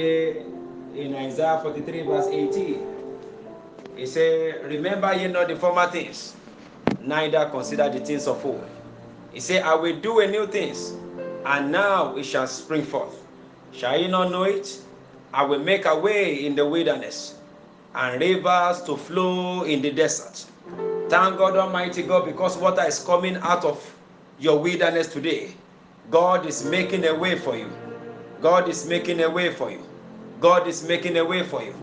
in Isaiah 43, verse 18. He said, Remember ye not the former things, neither consider the things of old. He said, I will do a new things, and now it shall spring forth. Shall ye not know it? I will make a way in the wilderness, and rivers to flow in the desert. Thank God Almighty God, because water is coming out of your wilderness today. God is making a way for you. God is making a way for you. God is making a way for you.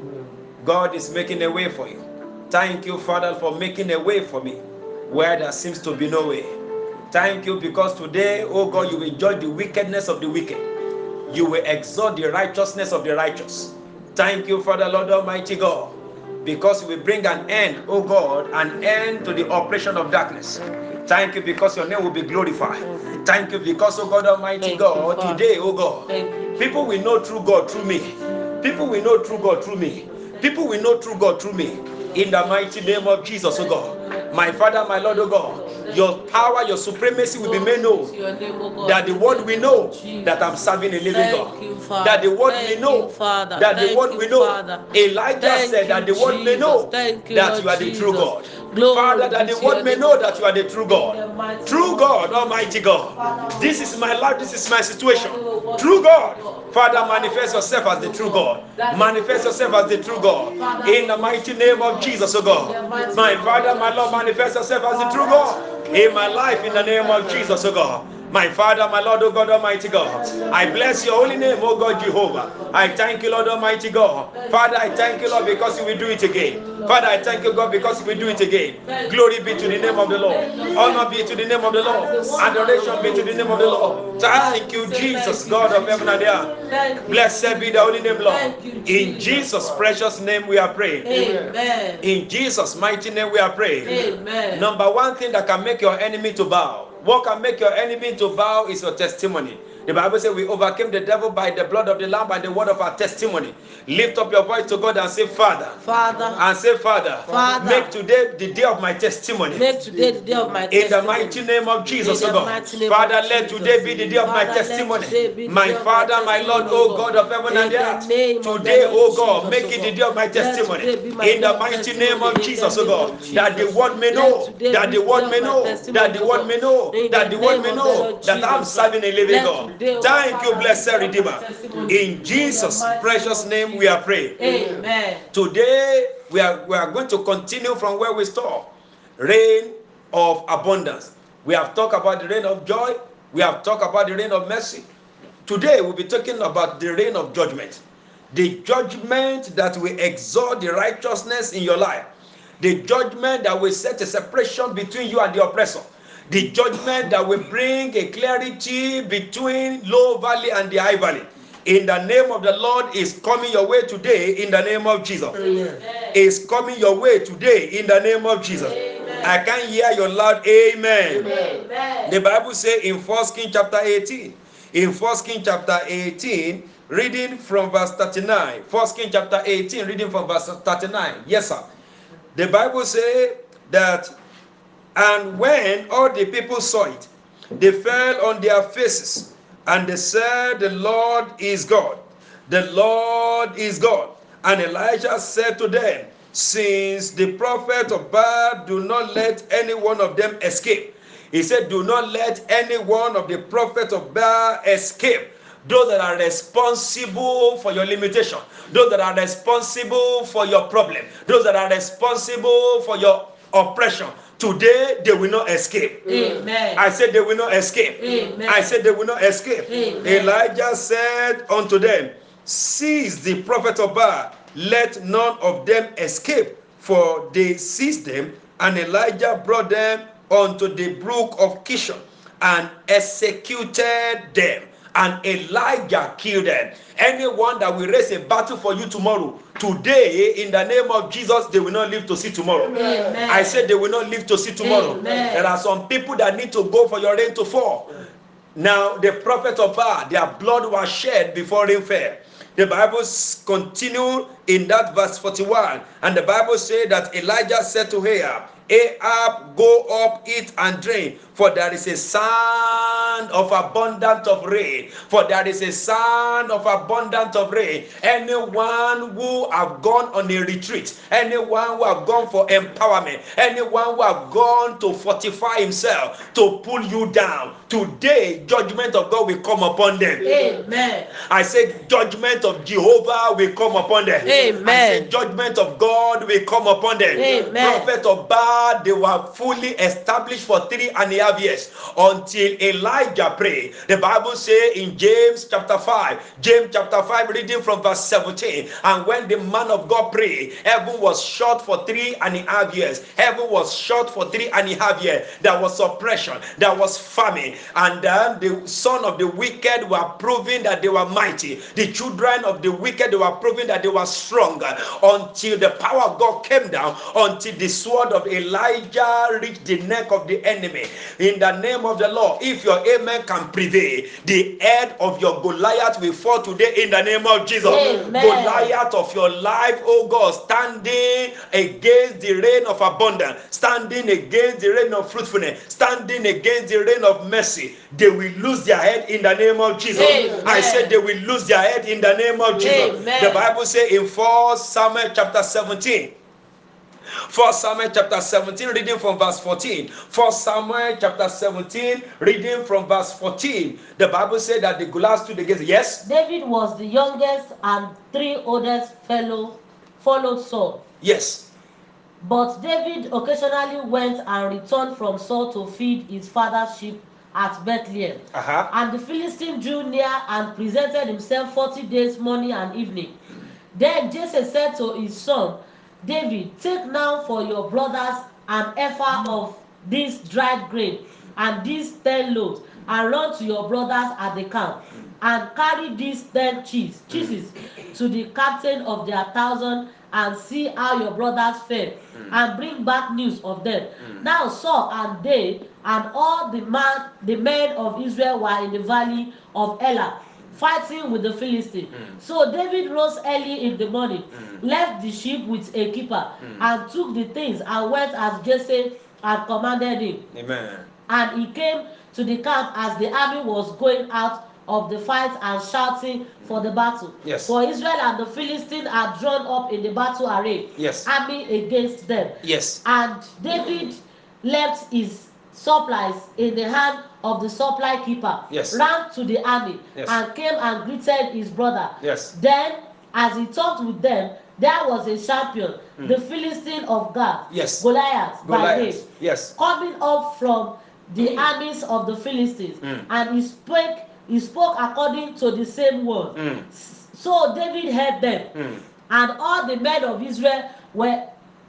God is making a way for you. Thank you, Father, for making a way for me where there seems to be no way. Thank you because today, oh God, you will judge the wickedness of the wicked. You will exalt the righteousness of the righteous. Thank you, Father, Lord Almighty God, because you will bring an end, oh God, an end to the oppression of darkness. Thank you because your name will be glorified. Thank you because, oh God Almighty Thank God, you, today, oh God, people will know true God through me. People will know true God through me. People will know true God through me. In the mighty name of Jesus, oh God. My Father, my Lord, oh God. Your power, your supremacy will be made known. Your name, O God. That the world will know that I'm serving a living God. That the world may know that the world will know. Elijah said that the world may know that you are the true God. Glory Father, that the world may know that you are the true God. True God, Almighty God. This is my life, this is my situation. Father, we worship True God. Father, manifest yourself as the true God. God. Daddy, we Manifest yourself as the true God. In the mighty name of Jesus, O In God. My Father, my. Lord, manifest yourself as the true God. In my life, in the name of Jesus, O God. My Father, my Lord, O God, Almighty God. I bless your holy name, O God, Jehovah. I thank you, Lord Almighty God. Father, I thank you, Lord, because you will do it again. Father, I thank you, God, because you will do it again. Glory be to the name of the Lord. Honor be to the name of the Lord. Adoration be to the name of the Lord. Thank you, Jesus, God of heaven and earth. Blessed be the holy name, Lord. In Jesus' precious name we are praying. Amen. In Jesus' mighty name we are praying. Amen. Number one thing that can make your enemy to bow. What can make your enemy to bow is your testimony. The Bible says we overcame the devil by the blood of the Lamb by the word of our testimony. Lift up your voice to God and say, Father. Father, And say, Father, Father. make today the day of my testimony. make today the day of my In the mighty name of Jesus, O God. Father, let today be the day of my Father, let today be testimony. My Father, my Lord, O God of heaven and earth. name of the Today, O God, make it the day of my testimony. today be my In the mighty name of Jesus, O God. That the world may know. That the world may know. That the world may know. That the the world may know that I'm serving a living God. Thank you, blessed be the day of my Redeemer. In Jesus' precious name we are praying. Amen. Today, we are, we are going to continue from where we stop. Rain of abundance. We have talked about the rain of joy. We have talked about the rain of mercy. Today, we'll be talking about the rain of judgment. The judgment that will exalt the righteousness in your life. The judgment that will set a separation between you and the oppressor. The judgment that will bring a clarity between low valley and the high valley. In the name of the Lord is coming your way today in the name of Jesus. Is coming your way today in the name of Jesus. I can hear your loud amen. Amen. The Bible says in 1 King chapter 18, in 1 King chapter 18, reading from verse 39. 1 King chapter 18, reading from verse 39. Yes, sir. The Bible says that, and when all the people saw it, they fell on their faces, and they said, The Lord is God. The Lord is God. And Elijah said to them, Since the prophet of Baal do not let any one of them escape. He said, Do not let any one of the prophets of Baal escape. Those that are responsible for your limitation, those that are responsible for your problem, those that are responsible for your oppression, today they will not escape. Amen. I said they will not escape. Amen. I said they will not escape. Amen. Elijah said unto them, Seize the prophet of Baal, let none of them escape, for they seized them, and Elijah brought them unto the brook of Kishon and executed them. And Elijah killed them. Anyone that will raise a battle for you tomorrow, today, in the name of Jesus, they will not live to see tomorrow. Amen. I said they will not live to see tomorrow. Amen. There are some people that need to go for your rain to fall. Now, the prophet of Baal, their blood was shed before rain fell. The Bible continued in that verse 41, and the Bible said that Elijah said to Ahab, Ahab, go up, eat and drink, for there is a sound of abundance of rain. For there is a sound of abundance of rain. Anyone who have gone on a retreat, anyone who have gone for empowerment, anyone who have gone to fortify himself, to pull you down, today judgment of God will come upon them. Amen. I say judgment of Jehovah will come upon them. Amen. I say judgment of God will come upon them. Amen. Prophet of Baal, they were fully established for three and a half years until Elijah prayed. The Bible say in James chapter 5, James chapter 5, reading from verse 17. And when the man of God prayed, heaven was shut for three and a half years. Heaven was shut for three and a half years. There was oppression, there was famine, and then the son of the wicked were proving that they were mighty. The children of the wicked were proving that they were stronger until the power of God came down, until the sword of Elijah reached the neck of the enemy. In the name of the Lord, if your amen can prevail, the head of your Goliath will fall today in the name of Jesus. Amen. Goliath of your life, oh God, standing against the rain of abundance, standing against the rain of fruitfulness, standing against the rain of mercy, they will lose their head in the name of Jesus. Amen. I said they will lose their head in the name of Jesus. Amen. The Bible says in 4 Samuel chapter 17. 1 Samuel chapter 17, reading from verse 14. 1 Samuel chapter 17, reading from verse 14. The Bible said that the Goliath stood against. Yes? David was the youngest, and three oldest fellow followed Saul. Yes. But David occasionally went and returned from Saul to feed his father's sheep at Bethlehem. Uh-huh. And the Philistine drew near and presented himself forty days morning and evening. Then Jesse said to his son David, Take now for your brothers an ephah of this dried grain and these ten loaves, and run to your brothers at the camp, and carry these ten cheese, cheeses to the captain of their thousand, and see how your brothers fare, and bring back news of them. Now Saul and they and all the man the men of Israel were in the valley of Elah fighting with the Philistine. So David rose early in the morning, left the sheep with a keeper, and took the things and went as Jesse had commanded him. Amen. And he came to the camp as the army was going out of the fight and shouting for the battle. Yes. For Israel and the Philistine had drawn up in the battle array, Yes. army against them. Yes. And David left his supplies in the hand of the supply keeper, Yes. ran to the army, Yes. and came and greeted his brother. Yes. Then, as he talked with them, there was a champion, the Philistine of Gath, Hmm. Yes. Goliath, by name, Goliath. Yes. coming up from the armies of the Philistines, Mm. and he spoke he spoke according to the same word. Mm. So David heard them, Mm. and all the men of Israel were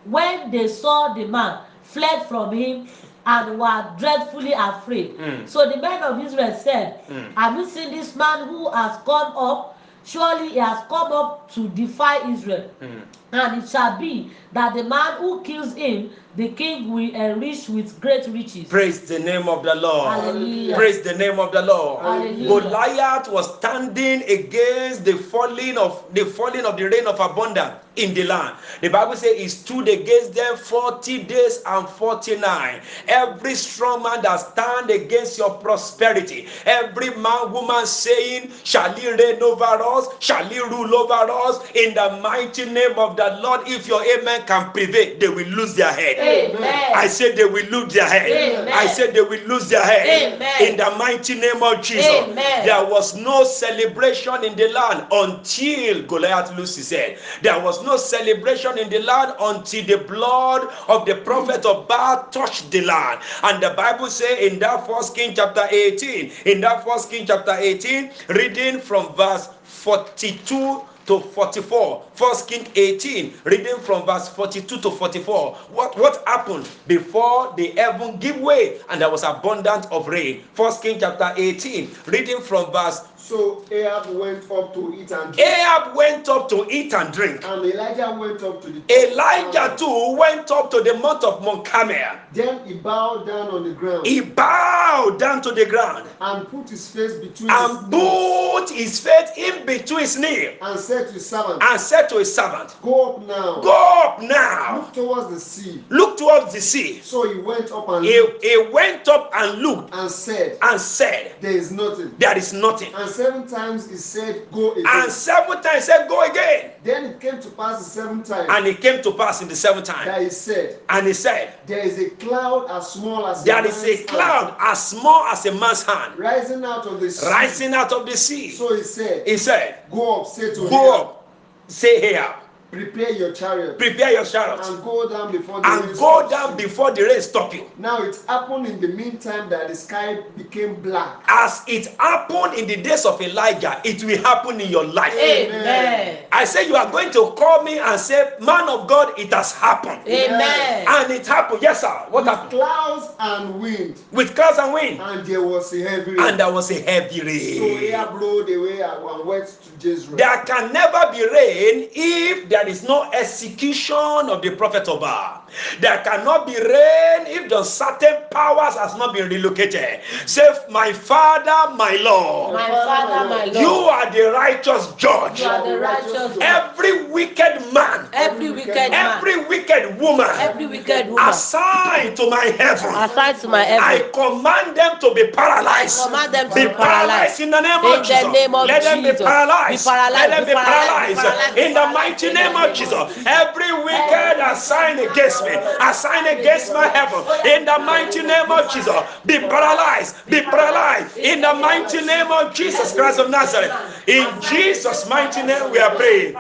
when they saw the man fled from him and were dreadfully afraid. Mm. So the men of Israel said, Mm. Have you seen this man who has come up? Surely he has come up to defy Israel. Mm. And it shall be that the man who kills him, the king will enrich with great riches. Praise the name of the Lord. Hallelujah. Praise the name of the Lord. Hallelujah. Goliath was standing against the falling of the falling of the rain of abundance in the land. The Bible says he stood against them 40 days and 49. Every strong man that stand against your prosperity, every man, woman saying, Shall he reign over us? Shall he rule over us? In the mighty name of the Lord, if your amen can prevail, they will lose their head. Amen. I said they will lose their head. Amen. I said they will lose their head. Amen. In the mighty name of Jesus. Amen. There was no celebration in the land until Goliath lost his head. There was no celebration in the land until the blood of the prophet of Baal touched the land. And the Bible says in that first King chapter 18, in that first King chapter 18, reading from verse 42 to 44 first king 18 reading from verse 42 to 44 what what happened before the heaven give way and there was abundance of rain? First king chapter 18 reading from verse So Ahab went up to eat and drink, ahab went up to eat and drink and Elijah went up to the elijah too went up to the mount of mount carmel Then he bowed down on the ground he bowed down to the ground and put his face between and his knees put his face in between his knee and said said to his servant, and said to his servant, Go up now. Go up now, Look towards the sea. look towards the sea. So he went up and He, looked he went up and looked and said, and said, There is nothing. There is nothing. And seven times he said, Go again. And seven times he said, Go again. Then it came to pass the seventh time And it came to pass in the seventh time. that he said, And he said, There is a cloud as small as There a is a cloud as small as a man's hand hand rising out of the sea. rising out of the sea. So he said, He said, Go up, say to him. Go Ahab, up, say here, prepare your chariot, prepare your chariots, and go down before the and rain go stops down you." before the rain stop you. Now it happened in the meantime that the sky became black. As it happened in the days of Elijah, it will happen in your life. Amen. I say you are going to call me and say, Man of God, it has happened. Amen. And it happened. Yes, sir. What With happened? clouds and wind, With clouds and wind. and there was a heavy rain. And there was a heavy so rain. Ahab rode away and went to Jezreel. There can never be rain if there is no execution of the prophet of Baal. There cannot be rain if the certain powers has not been relocated. Say, my father, my Lord, My Father, my Lord. you are the righteous judge. You are the righteous one. Every wicked man, Every wicked man. every wicked woman Every wicked woman. assigned to my heaven, Aside to my heaven. I command them to be paralyzed. I command them to be be paralyzed. in the name In of Jesus. the name of Let them be paralyzed. Be paralyzed, Let them be paralyzed, paralyzed. be paralyzed, In the mighty In the name of name of Jesus. Every wicked assigned against me, sign against my heaven. In the mighty name of Jesus. Be paralyzed. Be paralyzed. In the mighty name of Jesus Christ of Nazareth. In Jesus' mighty name we are praying.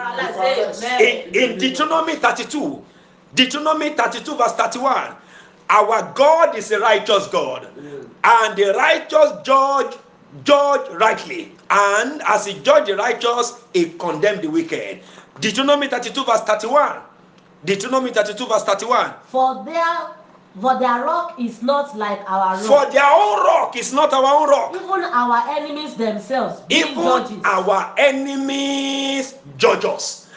In, in Deuteronomy 32, Deuteronomy 32, verse 31, our God is a righteous God, and the righteous judge judge rightly, and as he judge the righteous, he condemn the wicked. Deuteronomy 32, verse 31. Deuteronomy 32, verse 31. For their for their rock is not like our rock. For their own rock is not our own rock. Even our enemies themselves, even judges. our enemies judge us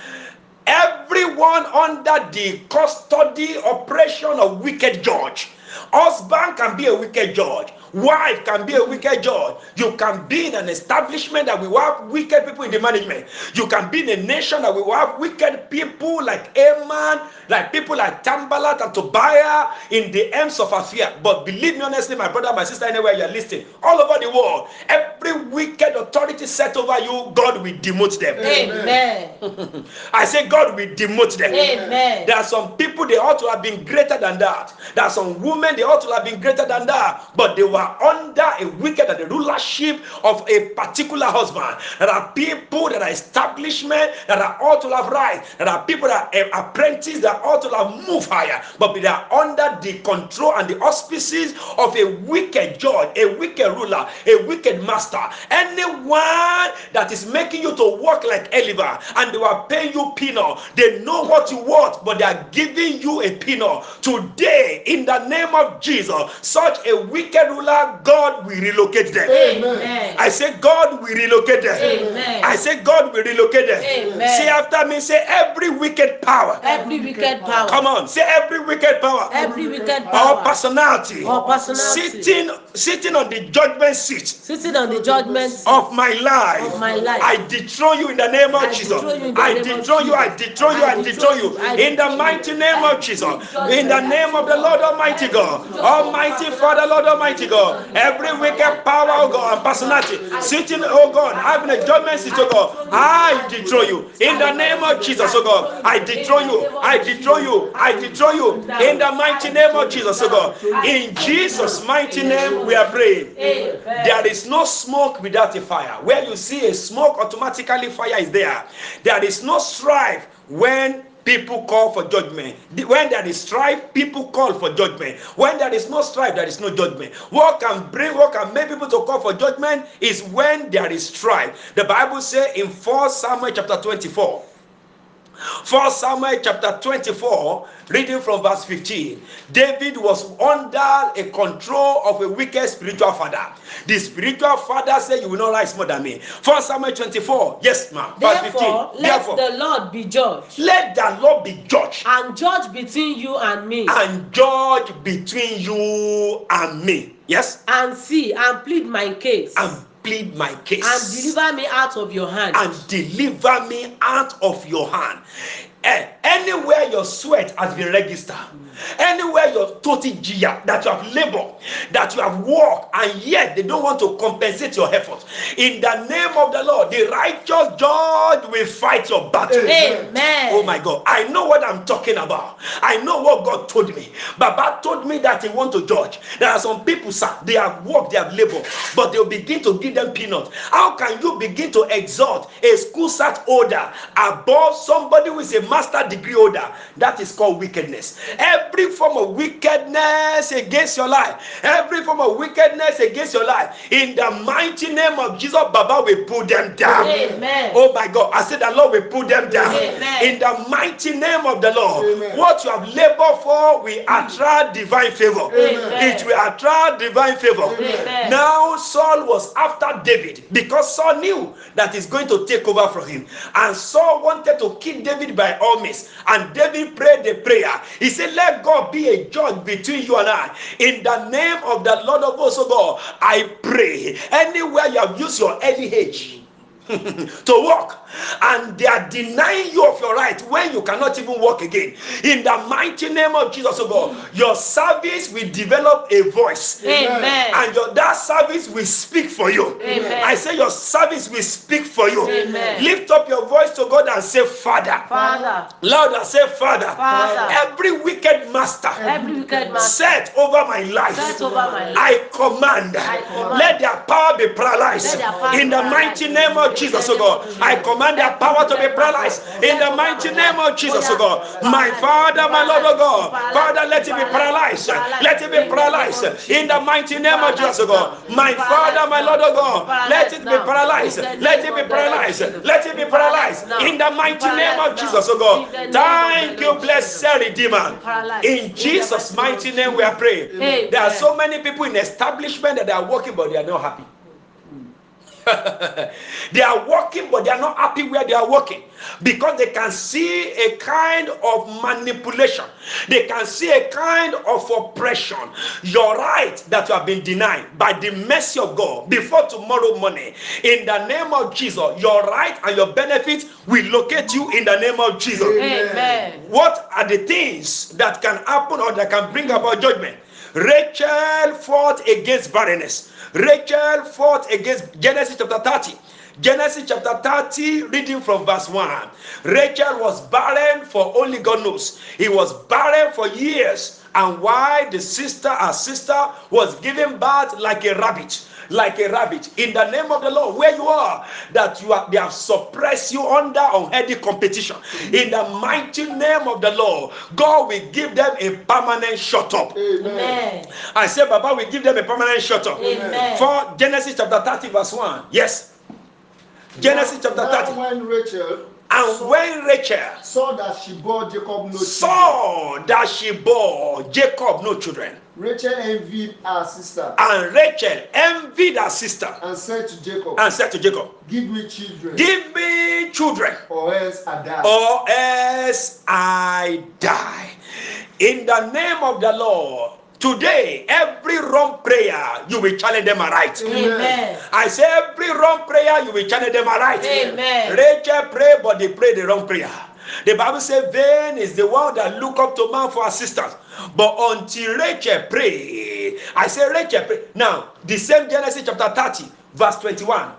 everyone under the custody operation of wicked judge husband can be a wicked judge wife can be a wicked judge you can be in an establishment that will have wicked people in the management you can be in a nation that will have wicked people like Aman, like people like Sanballat and Tobiah in the ends of Afia. But believe me honestly, my brother, my sister, anywhere you're listening, all over the world, every wicked authority set over you, God will demote them. Amen. I say God will demote them. Amen. There are some people they ought to have been greater than that. There are some women they ought to have been greater than that, but they were under a wicked and the rulership of a particular husband. There are people that are establishment that are ought to have right. There are people that are apprentices that ought to have moved higher, but they are under the control and the auspices of a wicked judge, a wicked ruler, a wicked master. Anyone that is making you to walk like Eliver and they were paying you penal, they know what you want, but they are giving you a penal. Today, in the name of Jesus, such a wicked ruler, God will relocate them. Amen. I say, God will relocate them. Amen. I say, God will relocate them. Amen. Say after me, say, every wicked power. Every wicked power. Come on, say, every wicked power. Every wicked Or power. personality. Or personality. Sitting, sitting on the judgment seat Sitting on the judgment seat of my life. Of my life. I dethrone you in the name of I Jesus. dethrone you in the I name dethrone you, I Jesus. dethrone you, I I dethrone you. dethrone you. I In the mighty name of Jesus. In the name of the Lord Almighty God. Almighty Father, Lord Almighty God. Every wicked power, oh God, and personality sitting, oh God, having a judgment seat, oh God. I destroy you. In the name of Jesus, oh God. I destroy you. I destroy you. I destroy you. In the mighty name of Jesus, oh God. In Jesus' mighty name, we are praying. There is no smoke without a fire. Where you see a smoke, automatically fire is there. There is no strife when people call for judgment. When there is strife, people call for judgment. When there is no strife, there is no judgment. What can bring, what can make people to call for judgment is when there is strife. The Bible says in 4 Samuel chapter 24. 1 Samuel chapter 24, reading from verse 15. David was under a control of a wicked spiritual father. The spiritual father said, You will not rise more than me. 1 Samuel 24, yes, ma'am. Verse 15. Therefore, let Therefore, the Lord be judge let the Lord be judge and judge between you and me and judge between you and me. Yes? and see and plead my case And plead my case and deliver me out of your hand. and deliver me out of your hand. Eh, anywhere your sweat has been registered, anywhere your total jia that you have labored, that you have worked, and yet they don't want to compensate your efforts. In the name of the Lord, the righteous judge will fight your battle. Amen. Oh my God, I know what I'm talking about. I know what God told me. Baba told me that He want to judge. There are some people, sir, they have worked, they have labored, but they'll begin to give them peanuts. How can you begin to exalt a school cert order above somebody who is a master degree holder? That is called wickedness. Every form of wickedness against your life, every form of wickedness against your life, in the mighty name of Jesus, Baba will put them down. Amen. Oh my God, I said the Lord will put them down. Amen. In the mighty name of the Lord, Amen. what you have labored for will attract divine favor. Amen. It will attract divine favor. Amen. Now Saul was after David because Saul knew that he's going to take over from him. And Saul wanted to kill David by And David prayed the prayer. He said, Let God be a judge between you and I. In the name of the Lord of hosts, God, I pray. Anywhere you have used your early age to walk and they are denying you of your right when you cannot even walk again in the mighty name of jesus oh god your service will develop a voice Amen. and your that service will speak for you Amen. i say your service will speak for you Amen. lift up your voice to god and say father Father, louder say father Father. every wicked master every wicked master set over my life set over my life. I command, I command. let their power be paralyzed power in the mighty name of Jesus, oh God. I command their power to be paralyzed in the mighty name of Jesus, oh God. My Father, my Lord, oh God. Father, let it be paralyzed. Let it be paralyzed in the mighty name of Jesus, oh God. My Father, my Lord, oh God. Let it be paralyzed. Let it be paralyzed. Let it be paralyzed in the mighty name of Jesus, oh God. Thank you, blessed Redeemer. In Jesus' mighty name, we are praying. There are so many people in establishment that are working, but they are not happy. they are working, but they are not happy where they are working because they can see a kind of manipulation. They can see a kind of oppression. Your right that you have been denied by the mercy of God before tomorrow morning, in the name of Jesus, your right and your benefits will locate you in the name of Jesus. Amen. What are the things that can happen or that can bring about judgment? Rachel fought against barrenness. Rachel fought against Genesis chapter 30. Genesis chapter 30, reading from verse 1. Rachel was barren for only God knows. He was barren for years. And why the sister, her sister, was giving birth like a rabbit like a rabbit. In the name of the Lord where you are that you are they have suppressed you under unhealthy competition. In the mighty name of the Lord God will give them a permanent shut up. Amen. I say Baba will give them a permanent shut up. Amen. for Genesis chapter 30 verse 1 yes. Genesis chapter Now 30 when Rachel and saw, when Rachel saw that she bore Jacob no children, saw that she bore Jacob no children. Rachel envied her sister. And Rachel envied her sister. And said to Jacob, and said to Jacob Give me children, give me children or else I die. or else I die. In the name of the Lord, today, every wrong prayer, you will challenge them aright. Amen. I say, every wrong prayer, you will challenge them aright. Amen. Rachel pray, but they pray the wrong prayer. The Bible says, vain is the one that look up to man for assistance. But until Rachel pray, I say, Rachel pray. Now, the same Genesis chapter 30, verse 21.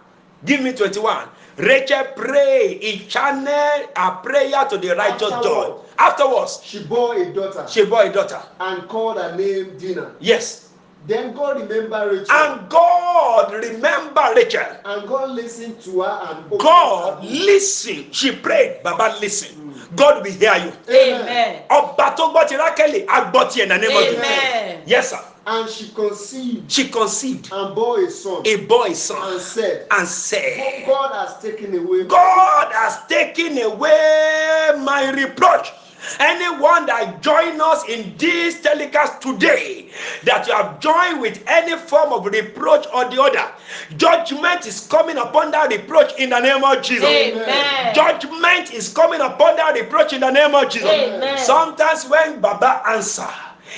Give me 21. Rachel pray, he channeled a prayer to the righteous. Afterward. Afterwards, She bore a daughter she bore a daughter. and called her name Dinah. Yes. Then God remembered Rachel, And God remember Rachel. and God listened to her and God her womb. listen. She prayed. Baba listen. God will hear you. Amen. Ọba tó gbọ́ ti Rákẹ́lì á gbọ́ ti ẹ̀ nà Jesus. Amen. Yes sir. And she conceived She conceived and bore a son a boy son and said, and said, God has taken away my God has taken away my reproach. Anyone that join us in this telecast today, that you have joined with any form of reproach or the other, judgment is coming upon that reproach in the name of Jesus. Amen. Judgment is coming upon that reproach in the name of Jesus. Amen. Sometimes when Baba answer,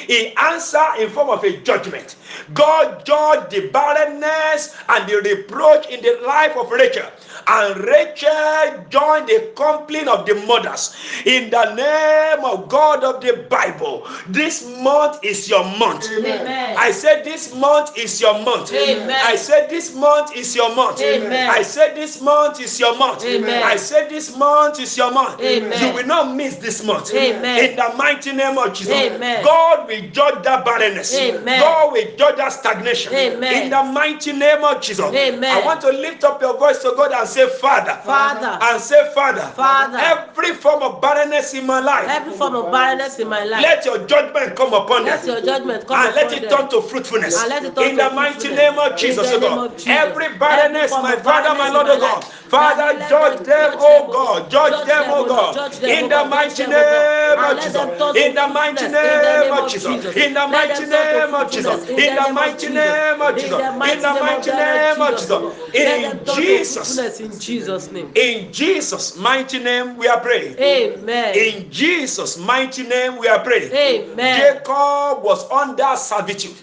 He answered in form of a judgment. God judged the barrenness and the reproach in the life of Rachel. And Rachel joined the complaint of the mothers. In the name of God of the Bible, this month is your month. Amen. I said this month is your month. Amen. I said this month is your month. Amen. I said this month is your month. Amen. I said this month is your month. Amen. You will not miss this month. Amen. In the mighty name of Jesus. Amen. God will judge that barrenness. Amen. God will judge that stagnation. Amen. In the mighty name of Jesus. Amen. I want to lift up your voice to God and say, Father. Father, And say, Father. Father. Every form of barrenness in my life. every form of barrenness in my life, Let your judgment come upon it. let them. your judgment come And let it turn to fruitfulness. And let it turn In to the mighty name of Jesus, the oh O God. of Jesus. Every barrenness, my Father, my Lord, in oh O God. Father, judge them- them, judge O God. God. Judge them, them, O O God. God. In the mighty Judge them, O God. name of Jesus. In the mighty fruitfulness. In the name of of Jesus. In the mighty them turn to name of Jesus. In the the name of mighty name of Jesus. In the mighty name of Jesus, O Jesus. God. Let them In Jesus. in Jesus' name. In Jesus' mighty name we are praying. Amen. In Jesus' mighty name we are praying. Amen. Jacob was under servitude.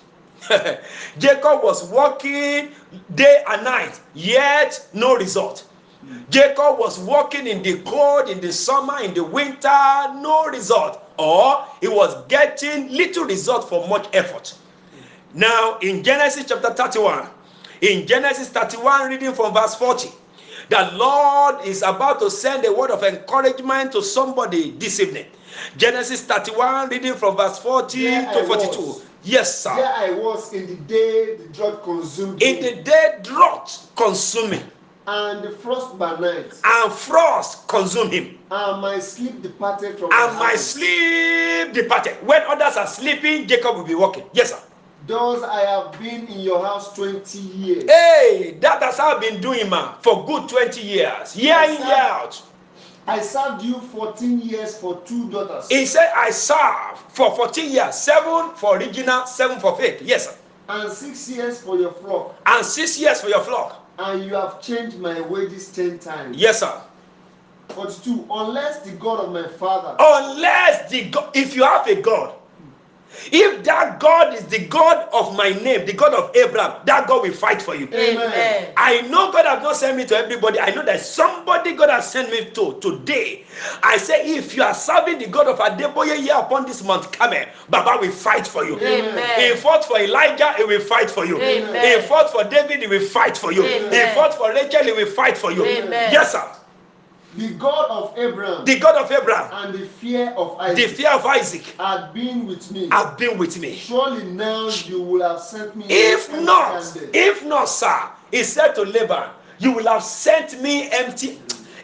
Jacob was working day and night, yet no result. Jacob was working in the cold, in the summer, in the winter, no result. Or he was getting little result for much effort. Now, in Genesis chapter 31, in Genesis 31, reading from verse 40, the Lord is about to send a word of encouragement to somebody this evening. Genesis 31, reading from verse 40 There I to 42. was. Yes, There sir. I was in the day the drought consumed In the day drought consumed him, and the frost by night, and frost consumed him, and my sleep departed from and my eyes. sleep departed. When others are sleeping, Jacob will be walking. Yes, sir. Thus I have been in your house twenty years. Hey, that has how I've been doing, man, for good 20 years. Year in, year out. I served you fourteen years for two daughters, He said, I serve for 14 years, seven for original, seven for fake. Yes, sir. and six years for your flock, And six years for your flock. And you have changed my wages ten times. Yes, sir. Forty-two. Unless the God of my father Unless the God, if you have a God, if that God is the God of my name, the God of Abraham, that God will fight for you. Amen. I know God has not sent me to everybody. I know that somebody God has sent me to today. I say, if you are serving the God of Adeboye here upon this Mount Carmel, Baba will fight for you. Amen. He fought for Elijah, he will fight for you. Amen. He fought for David, he will fight for you. Amen. He fought for Rachel, he will fight for you. Amen. Yes, sir. The God of Abraham The God of Abraham, and the fear of the Isaac fear of Isaac, had been with me. have been with me. Surely now you will have sent me. If not, if not, sir, he said to Laban, you will have sent me empty.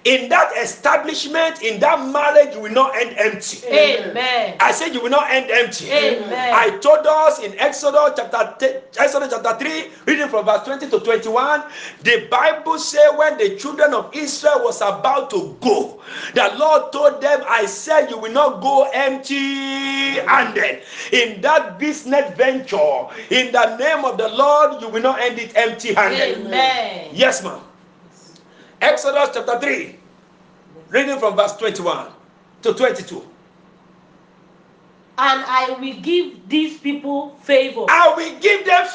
In that establishment, in that marriage, you will not end empty. Amen. I said you will not end empty. Amen. I told us in Exodus chapter t- Exodus chapter 3, reading from verse 20 to 21, the Bible says when the children of Israel was about to go, the Lord told them, I said you will not go empty handed. In that business venture, in the name of the Lord, you will not end it empty handed. Amen. Yes, ma'am. Exodus chapter 3, reading from verse 21 to 22. And I will give these people favor I will give them in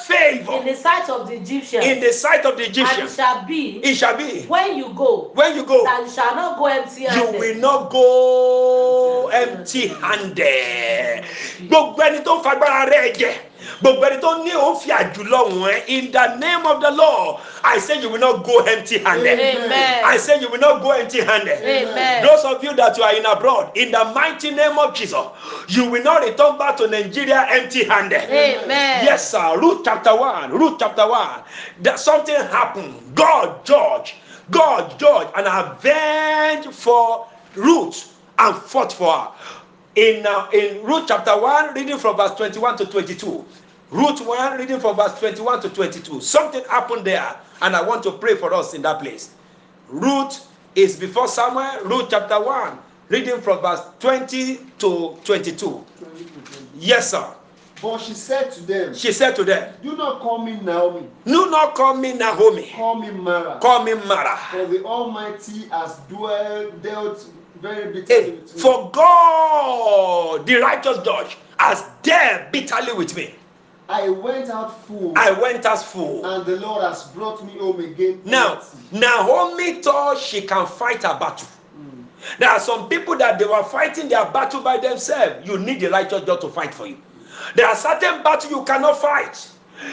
favor the sight of the Egyptians. in the sight of the and it Egyptians. shall be It shall be when you go when you go, you shall not go empty you will not go empty handed. Gbogbo ẹni tó fagbára rẹ̀ jẹ, gbogbo ẹni tó ní òun fi àjùlọ wọ̀n in the name of the Lord, I say you will not go empty handed. Amen. I say you will not go empty handed. Amen. Those of you that you are in abroad, in the mighty name of Jesus, you will not return back to Nigeria empty handed. Amen. Yes, sir. Ruth chapter 1. Ruth chapter 1. That something happened. God judge. God judge and avenge for Ruth and fought for her. In, uh, in Ruth chapter 1, reading from verse 21 to 22. Ruth 1, reading from verse 21 to 22. Something happened there, and I want to pray for us in that place. Ruth is before Samuel. Ruth chapter 1, reading from verse 20 to 22. Yes, sir. But she said to them, She said to them, Do not call me Naomi, Do not call me Naomi, call me Mara. call me Mara. For the Almighty has dwell, dealt very bitterly Hey, with me. for God, the righteous judge, as there bitterly with me. I went out full, I went as full. and the Lord has brought me home again. Now. Naomi thought she can fight a battle. Mm. There are some people that they were fighting their battle by themselves. You need the righteous God to fight for you. There are certain battles you cannot fight.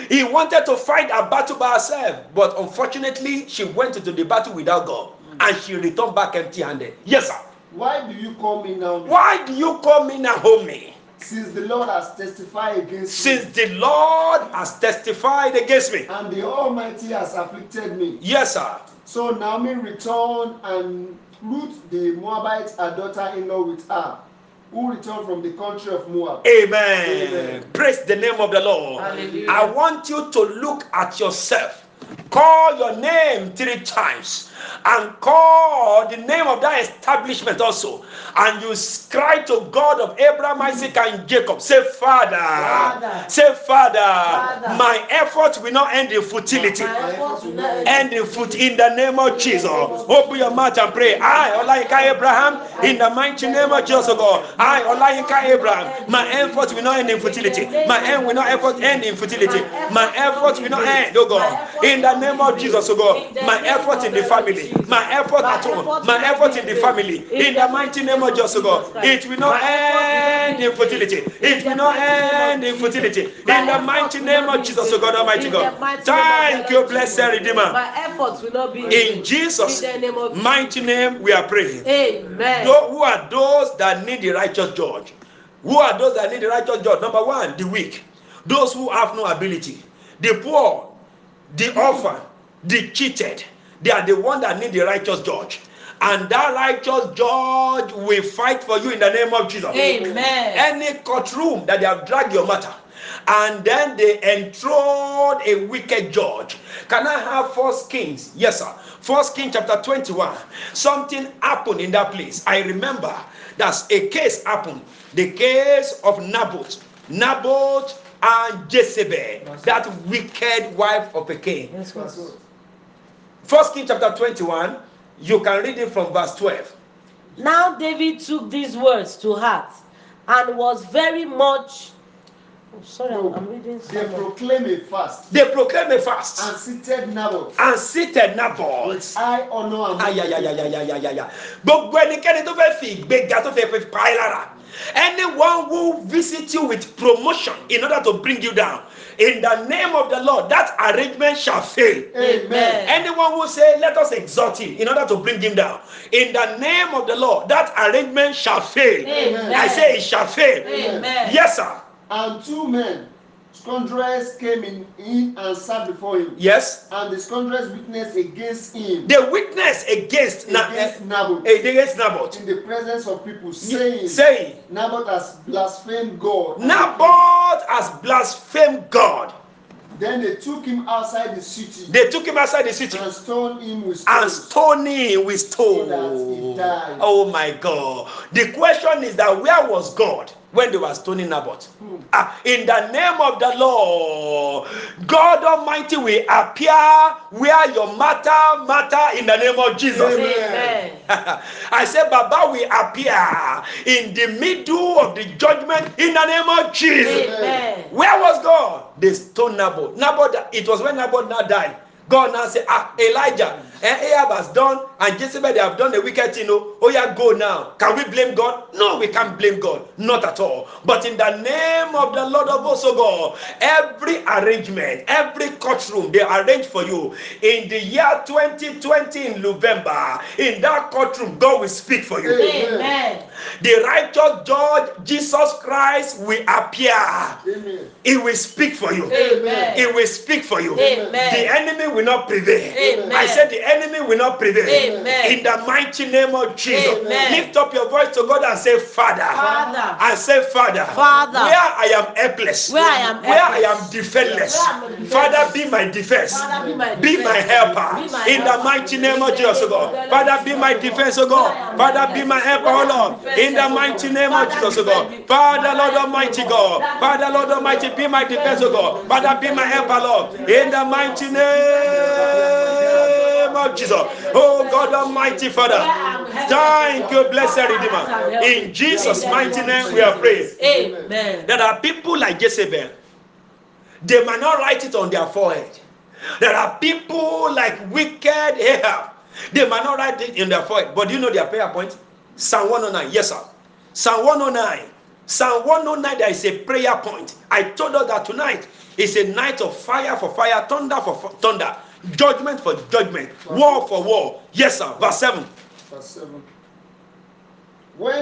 He wanted to fight a battle by herself, but unfortunately, she went into the battle without God and she returned back empty handed. Yes, sir. Why do you call me now? Why do you call me Naomi? Since the Lord has testified against Since me, the Lord has testified against me. and the Almighty has afflicted me. Yes, sir. So Naomi returned, and Ruth the Moabite, her daughter-in-law, with her, who returned from the country of Moab. Amen. Amen. Praise the name of the Lord. Hallelujah. I want you to look at yourself. Call your name three times and call the name of that establishment also. And you cry to God of Abraham, Isaac, and Jacob. Say, Father. Father. Say, Father. Father. My effort will not end in futility. My effort will not End in foot in the name of Jesus. Open your mouth and pray. I, Olayinka Abraham, in the mighty name of Jesus, God. I, Olayinka Abraham, my effort will not end in futility. My end will not effort end in futility. My effort will not end, oh God. In the name of Jesus, oh God. My effort in the family, my effort at home, my effort in the family. In oh the mighty name of Jesus, oh God. It will not end in futility. It will not end in futility. In the mighty name of Jesus, oh God, Almighty God. Thank you, blessed Redeemer. My efforts will not be In Jesus' In the name of mighty name, we are praying. Amen. Who are those that need the righteous judge? Who are those that need the righteous judge? Number one, the weak. Those who have no ability. The poor, the orphan, the cheated. They are the one that need the righteous judge. And that righteous judge will fight for you in the name of Jesus. Amen. Any courtroom that they have dragged your matter and then they enthroned a wicked judge. Can I have First Kings? Yes, sir. First King chapter 21. Something happened in that place. I remember that a case happened. The case of Naboth. Naboth and Jezebel, that wicked wife of a king. Yes, First King chapter 21. You can read it from verse 12. Now David took these words to heart and was very much. Oh, sorry, I'm, I'm reading. They proclaim a fast. They proclaimed a fast. And seated Naboth and seated Naboth. with high honor and ayayayayayayaya gbogbo ẹnikẹ́ni tó fẹ́ fi ìgbéga tó fẹ́ fi pa ẹ́ lára. Anyone who visit you with promotion in order to bring you down. In the name of the lord that arrangement shall fail. Amen. anyone who say let us exalt him in order to bring him down. In the name of the lord that arrangement shall fail. Amen. i say it shall fail. Amen. yes sir And two men, scoundrels, came in, in and sat before him. yes And the scoundrels witnessed against him, they witness against Na- against eh, Naboth, against naboth in the presence of people, saying, saying Naboth has blasphemed God. naboth has blasphemed god Then they took him outside the city They took him outside the city and stoned him with and stones. stoned him with So that he died. Oh my God. The question is that where was God when they were stoning Naboth? Hmm. Ah, in the name of the Lord, God Almighty will appear where your matter matter in the name of Jesus. Amen. I said, Baba will appear in the middle of the judgment in the name of Jesus. Amen. Where was God? They stoned Naboth. Naboth, it was when Naboth now died. God now said, Ah, Elijah, eh, Ahab has done, and Jezebel, they have done the wicked thing. Oh, oh, yeah, go now. Can we blame God? No, we can't blame God. Not at all. But in the name of the Lord of hosts, oh God, every arrangement, every courtroom they arrange for you in the year 2020 in November, in that courtroom, God will speak for you. Amen. The righteous judge, Jesus Christ, will appear. Amen. He will speak for you. Amen. He will speak for you. Amen. The enemy will not prevail. Amen. I said the enemy will not prevail. Amen. In the mighty name of Jesus. Amen. Lift up your voice to God and say, Father. Father. And say, Father. Father. Where I am helpless. Where I am Where I am defenseless. Where I am defenseless. Father, be my defense. Father, be my Be my helper. Be my In the mighty name of Jesus, God. Father, be my defense, God. O God. Where I am Father, be my helper, Where O I am Lord. In the mighty name of Jesus, O God. Father, Lord Almighty God. Father, Lord Almighty, be my defense, O God. Father, be my helper, Lord. In the mighty name of Jesus. Oh God Almighty Father. Thank you, blessed Redeemer. In Jesus' mighty name we are praying. Amen. There are people like Jezebel. They might not write it on their forehead. There are people like wicked Ahab. They might not write it in their forehead. But do you know their prayer point? Psalm 109. Yes, sir. Psalm 109. Psalm 109, there is a prayer point. I told us that tonight is a night of fire for fire, thunder for thunder, judgment for judgment, war for war. Yes, sir. Verse 7. Verse 7. When